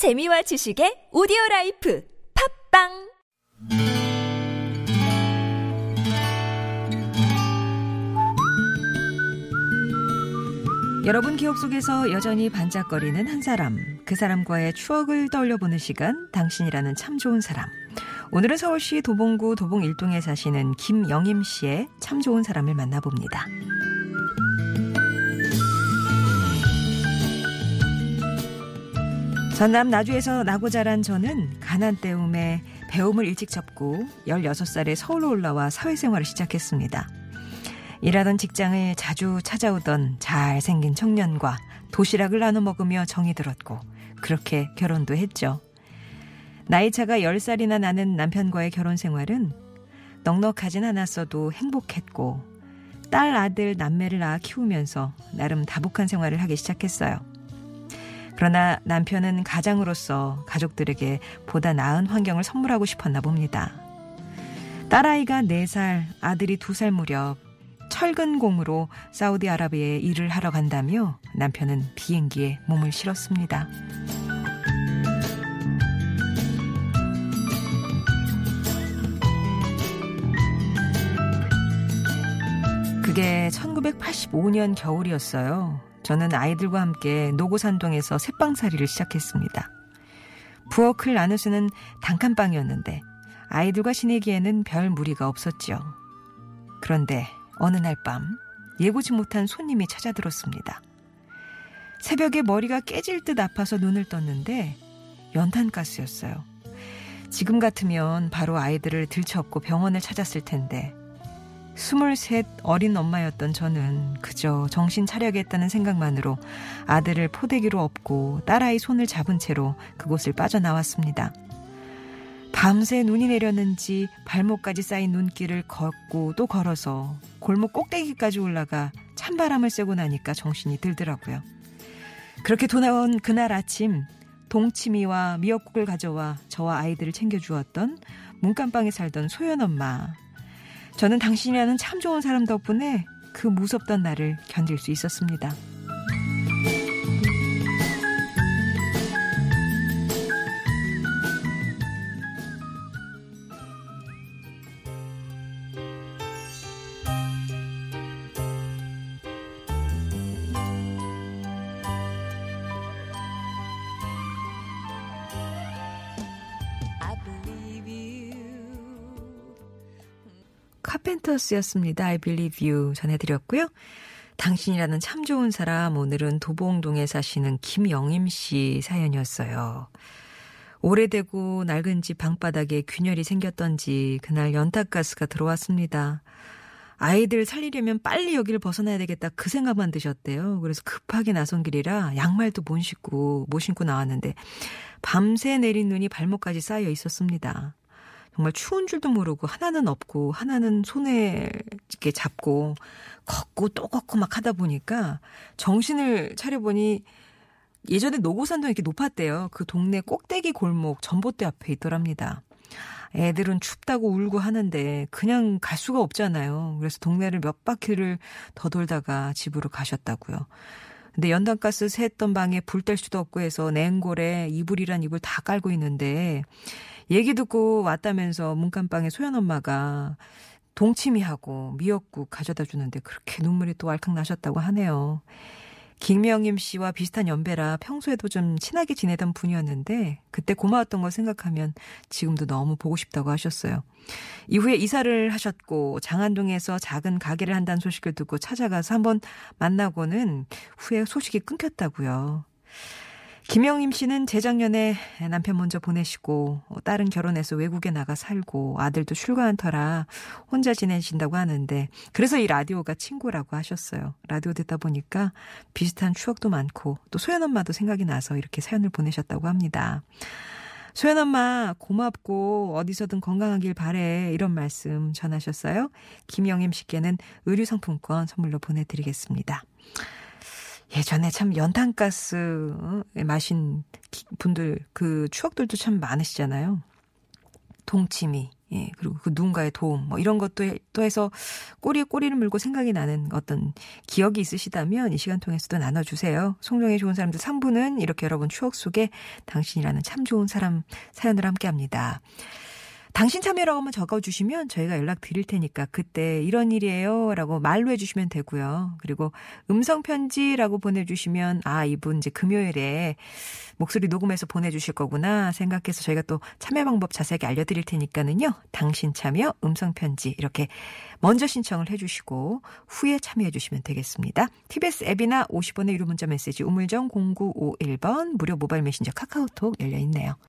재미와 지식의 오디오 life 팟빵 여러분 기억 속에서 여전히 반짝거리는 한 사람, 그 사람과의 추억을 떠올려보는 시간, 당신이라는 참 좋은 사람. 오늘은 서울시 도봉구 도봉 일동에 사시는 김영임 씨의 참 좋은 사람을 만나봅니다. 전남 나주에서 나고 자란 저는 가난 때움에 배움을 일찍 접고 16살에 서울로 올라와 사회생활을 시작했습니다. 일하던 직장을 자주 찾아오던 잘생긴 청년과 도시락을 나눠 먹으며 정이 들었고 그렇게 결혼도 했죠. 나이차가 10살이나 나는 남편과의 결혼 생활은 넉넉하진 않았어도 행복했고 딸, 아들, 남매를 낳아 키우면서 나름 다복한 생활을 하기 시작했어요. 그러나 남편은 가장으로서 가족들에게 보다 나은 환경을 선물하고 싶었나 봅니다. 딸아이가 4살, 아들이 2살 무렵 철근공으로 사우디아라비아에 일을 하러 간다며 남편은 비행기에 몸을 실었습니다. 그게 1985년 겨울이었어요. 저는 아이들과 함께 노고산동에서 새빵살이를 시작했습니다. 부엌을 나눠 쓰는 단칸방이었는데 아이들과 지내기에는 별 무리가 없었죠. 그런데 어느 날 밤 예고치 못한 손님이 찾아들었습니다. 새벽에 머리가 깨질 듯 아파서 눈을 떴는데 연탄가스였어요. 지금 같으면 바로 아이들을 들쳐업고 병원을 찾았을 텐데 스물셋 어린 엄마였던 저는 그저 정신 차려야겠다는 생각만으로 아들을 포대기로 업고 딸아이 손을 잡은 채로 그곳을 빠져나왔습니다. 밤새 눈이 내렸는지 발목까지 쌓인 눈길을 걷고 또 걸어서 골목 꼭대기까지 올라가 찬바람을 쐬고 나니까 정신이 들더라고요. 그렇게 돌아온 그날 아침 동치미와 미역국을 가져와 저와 아이들을 챙겨주었던 문간방에 살던 소연 엄마 저는 당신이라는 참 좋은 사람 덕분에 그 무섭던 날을 견딜 수 있었습니다. 카펜터스였습니다. I believe you 전해드렸고요. 당신이라는 참 좋은 사람 오늘은 도봉동에 사시는 김영임 씨 사연이었어요. 오래되고 낡은 집 방바닥에 균열이 생겼던지 그날 연탄가스가 들어왔습니다. 아이들 살리려면 빨리 여기를 벗어나야 되겠다 그 생각만 드셨대요. 그래서 급하게 나선 길이라 양말도 못 신고 못 신고 나왔는데 밤새 내린 눈이 발목까지 쌓여 있었습니다. 정말 추운 줄도 모르고 하나는 없고 하나는 손에 이렇게 잡고 걷고 또 걷고 막 하다 보니까 정신을 차려보니 예전에 노고산도 이렇게 높았대요. 그 동네 꼭대기 골목 전봇대 앞에 있더랍니다. 애들은 춥다고 울고 하는데 그냥 갈 수가 없잖아요. 그래서 동네를 몇 바퀴를 더 돌다가 집으로 가셨다고요. 근데 연탄가스 샜던 방에 불 뗄 수도 없고 해서 냉골에 이불이란 이불 다 깔고 있는데 얘기 듣고 왔다면서 문간방에 소연 엄마가 동치미하고 미역국 가져다 주는데 그렇게 눈물이 또 알칵 나셨다고 하네요. 김명임 씨와 비슷한 연배라 평소에도 좀 친하게 지내던 분이었는데 그때 고마웠던 걸 생각하면 지금도 너무 보고 싶다고 하셨어요. 이후에 이사를 하셨고 장안동에서 작은 가게를 한다는 소식을 듣고 찾아가서 한번 만나고는 후에 소식이 끊겼다고요. 김영임 씨는 재작년에 남편 먼저 보내시고 딸은 결혼해서 외국에 나가 살고 아들도 출가한 터라 혼자 지내신다고 하는데 그래서 이 라디오가 친구라고 하셨어요. 라디오 듣다 보니까 비슷한 추억도 많고 또 소연 엄마도 생각이 나서 이렇게 사연을 보내셨다고 합니다. 소연 엄마 고맙고 어디서든 건강하길 바래 이런 말씀 전하셨어요. 김영임 씨께는 의류 상품권 선물로 보내드리겠습니다. 예전에 참 연탄가스 마신 분들 그 추억들도 참 많으시잖아요. 동치미, 예, 그리고 그 누군가의 도움, 뭐 이런 것도 해, 또 해서 꼬리에 꼬리를 물고 생각이 나는 어떤 기억이 있으시다면 이 시간 통해서도 나눠주세요. 송정의 좋은 사람들 3부는 이렇게 여러분 추억 속에 당신이라는 참 좋은 사람 사연을 함께 합니다. 당신 참여라고 한번 적어주시면 저희가 연락 드릴 테니까 그때 이런 일이에요 라고 말로 해주시면 되고요. 그리고 음성편지라고 보내주시면 아, 이분 이제 금요일에 목소리 녹음해서 보내주실 거구나 생각해서 저희가 또 참여 방법 자세하게 알려드릴 테니까는요. 당신 참여 음성편지 이렇게 먼저 신청을 해주시고 후에 참여해주시면 되겠습니다. TBS 앱이나 50원의 유료 문자 메시지 우물정 0951번 무료 모바일 메신저 카카오톡 열려 있네요.